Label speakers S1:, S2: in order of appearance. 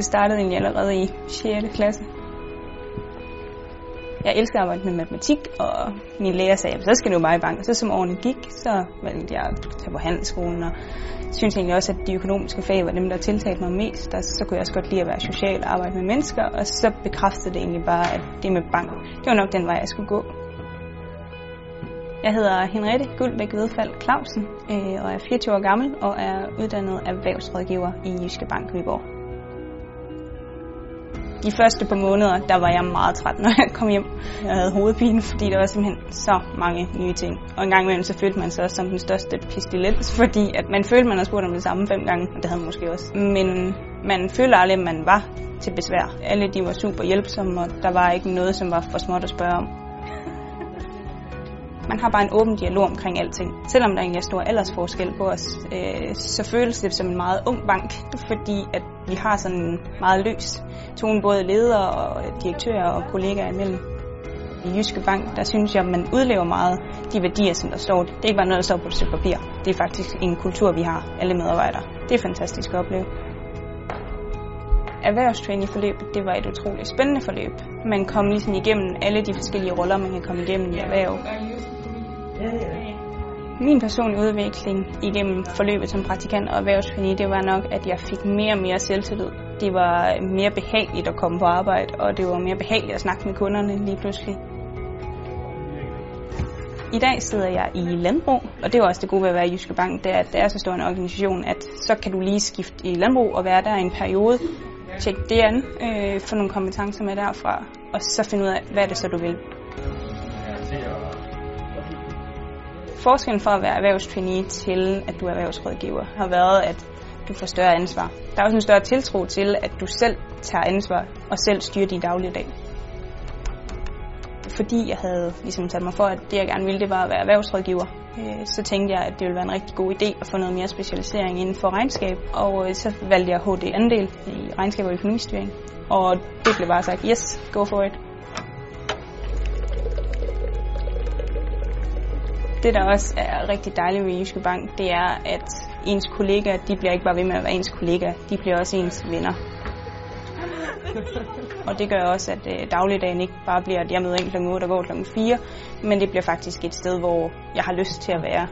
S1: Det startede egentlig allerede i 6. klasse. Jeg elsker at arbejde med matematik, og min lærer sagde, så skal du bare i bank. Og så som årene gik, så valgte jeg at tage på handelsskolen, og synes egentlig også, at de økonomiske fag var dem, der tiltalte mig mest. Og så kunne jeg også godt lide at være social og arbejde med mennesker, og så bekræftede det egentlig bare, at det med bank, det var nok den vej, jeg skulle gå. Jeg hedder Henriette Guldbæk Vedfald Clausen, øh, og er 24 år gammel og er uddannet erhvervsrådgiver i Jyske Bank Viborg. De første par måneder, der var jeg meget træt, når jeg kom hjem. Jeg havde hovedpine, fordi der var simpelthen så mange nye ting. Og en gang imellem, så følte man sig også som den største pestilens, fordi at man følte, man havde spurgt om det samme fem gange, og det havde man måske også. Men man følte aldrig, at man var til besvær. Alle de var super hjælpsomme, og der var ikke noget, som var for småt at spørge om. Man har bare en åben dialog omkring alting. Selvom der egentlig er stor aldersforskel på os, øh, så føles det som en meget ung bank, fordi at vi har sådan en meget løs tone, både ledere og øh, direktører og kollegaer imellem. I Jyske Bank, der synes jeg, at man udlever meget de værdier, som der står. Det er ikke bare noget, der står på et stykke papir. Det er faktisk en kultur, vi har, alle medarbejdere. Det er fantastisk at opleve. Erhvervstraining-forløbet, det var et utroligt spændende forløb. Man kom ligesom igennem alle de forskellige roller, man kan komme igennem i erhverv. Min personlige udvikling igennem forløbet som praktikant og erhvervsfini, det var nok, at jeg fik mere og mere selvtillid. Det var mere behageligt at komme på arbejde, og det var mere behageligt at snakke med kunderne lige pludselig. I dag sidder jeg i landbrug, og det er også det gode ved at være i Jyske Bank, det er, at det er så stor en organisation, at så kan du lige skifte i landbrug og være der i en periode, tjekke det an, øh, få nogle kompetencer med derfra, og så finde ud af, hvad er det så du vil. Forskellen for at være erhvervstrainee til, at du er erhvervsrådgiver, har været, at du får større ansvar. Der er også en større tiltro til, at du selv tager ansvar og selv styrer din dagligdag. Fordi jeg havde ligesom sat mig for, at det jeg gerne ville, det var at være erhvervsrådgiver, øh, så tænkte jeg, at det ville være en rigtig god idé at få noget mere specialisering inden for regnskab. Og øh, så valgte jeg HD-andel i regnskab og økonomistyring. Og det blev bare sagt, yes, go for it. Det, der også er rigtig dejligt ved Jyske Bank, det er, at ens kollegaer, de bliver ikke bare ved med at være ens kollegaer, de bliver også ens venner. Og det gør også, at øh, dagligdagen ikke bare bliver, at jeg møder ind kl. 8 og går kl. 4, men det bliver faktisk et sted, hvor jeg har lyst til at være.